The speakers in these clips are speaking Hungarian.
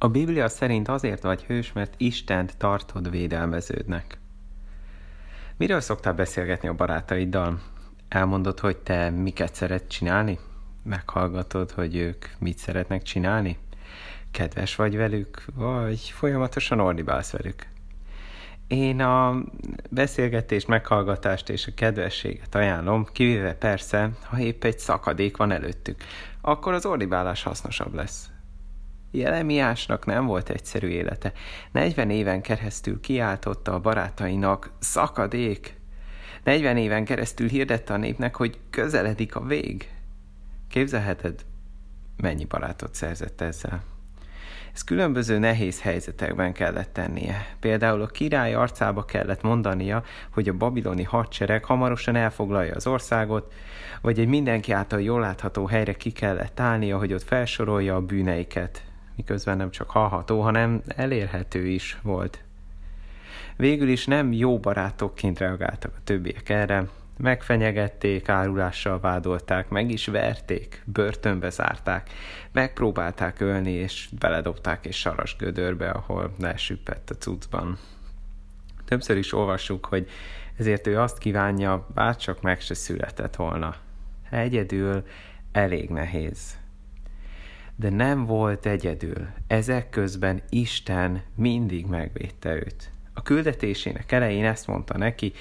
A Biblia szerint azért vagy hős, mert Istent tartod védelmeződnek. Miről szoktál beszélgetni a barátaiddal? Elmondod, hogy te miket szeret csinálni? Meghallgatod, hogy ők mit szeretnek csinálni? Kedves vagy velük, vagy folyamatosan ordibálsz velük? Én a beszélgetést, meghallgatást és a kedvességet ajánlom, kivéve persze, ha épp egy szakadék van előttük, akkor az ordibálás hasznosabb lesz. Jelemiásnak nem volt egyszerű élete. 40 éven keresztül kiáltotta a barátainak, szakadék! 40 éven keresztül hirdette a népnek, hogy közeledik a vég. Képzelheted, mennyi barátot szerzett ezzel? Ez különböző nehéz helyzetekben kellett tennie. Például a király arcába kellett mondania, hogy a babiloni hadsereg hamarosan elfoglalja az országot, vagy egy mindenki által jól látható helyre ki kellett állnia, hogy ott felsorolja a bűneiket, miközben nem csak hallható, hanem elérhető is volt. Végül is nem jó barátokként reagáltak a többiek erre, megfenyegették, árulással vádolták, meg is verték, börtönbe zárták, megpróbálták ölni, és beledobták egy saras gödörbe, ahol lesüppett a cuccban. Többször is olvassuk, hogy ezért ő azt kívánja, bárcsak meg se született volna. Egyedül elég nehéz de nem volt egyedül. Ezek közben Isten mindig megvédte őt. A küldetésének elején ezt mondta neki,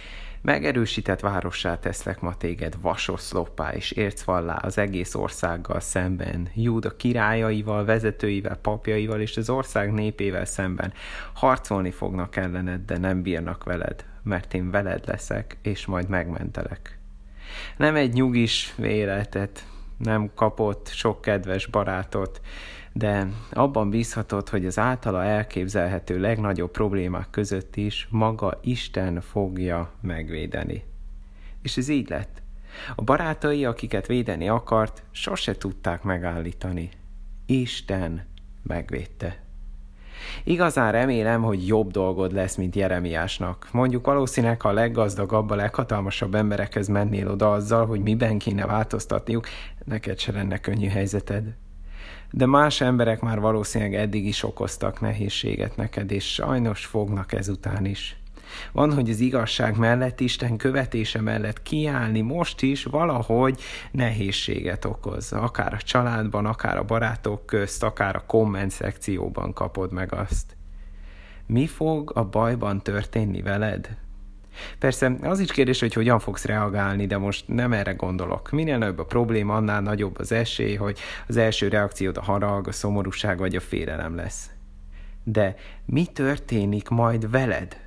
megerősített várossá teszlek ma téged vasoszloppá és ércvallá az egész országgal szemben, Júda királyaival, vezetőivel, papjaival és az ország népével szemben. Harcolni fognak ellened, de nem bírnak veled, mert én veled leszek, és majd megmentelek. Nem egy nyugis véletet, nem kapott sok kedves barátot, de abban bízhatod, hogy az általa elképzelhető legnagyobb problémák között is maga Isten fogja megvédeni. És ez így lett. A barátai, akiket védeni akart, sose tudták megállítani. Isten megvédte. Igazán remélem, hogy jobb dolgod lesz, mint Jeremiásnak. Mondjuk valószínűleg, ha a leggazdagabb, a leghatalmasabb emberekhez mennél oda azzal, hogy miben kéne változtatniuk, neked se lenne könnyű helyzeted. De más emberek már valószínűleg eddig is okoztak nehézséget neked, és sajnos fognak ezután is. Van, hogy az igazság mellett, Isten követése mellett kiállni most is valahogy nehézséget okoz. Akár a családban, akár a barátok közt, akár a komment szekcióban kapod meg azt. Mi fog a bajban történni veled? Persze az is kérdés, hogy hogyan fogsz reagálni, de most nem erre gondolok. Minél nagyobb a probléma, annál nagyobb az esély, hogy az első reakciód a harag, a szomorúság vagy a félelem lesz. De mi történik majd veled?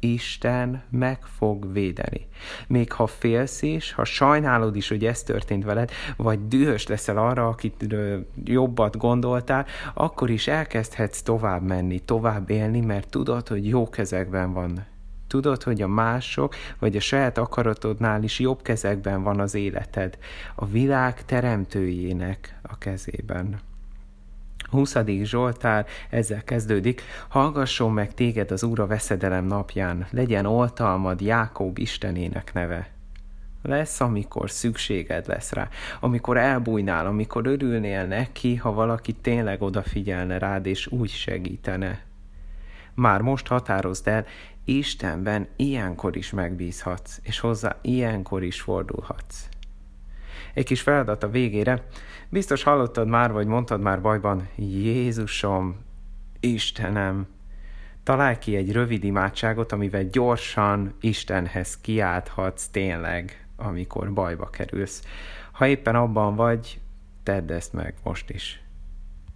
Isten meg fog védeni. Még ha félsz is, ha sajnálod is, hogy ez történt veled, vagy dühös leszel arra, akit jobbat gondoltál, akkor is elkezdhetsz tovább menni, tovább élni, mert tudod, hogy jó kezekben van. Tudod, hogy a mások, vagy a saját akaratodnál is jobb kezekben van az életed, a világ teremtőjének a kezében. 20. Zsoltár ezzel kezdődik, hallgasson meg téged az Úr a veszedelem napján, legyen oltalmad Jákob Istenének neve. Lesz, amikor szükséged lesz rá, amikor elbújnál, amikor örülnél neki, ha valaki tényleg odafigyelne rád és úgy segítene. Már most határozd el, Istenben ilyenkor is megbízhatsz, és hozzá ilyenkor is fordulhatsz. Egy kis feladat a végére. Biztos hallottad már, vagy mondtad már bajban, Jézusom, Istenem, találj ki egy rövid imádságot, amivel gyorsan Istenhez kiálthatsz tényleg, amikor bajba kerülsz. Ha éppen abban vagy, tedd ezt meg most is.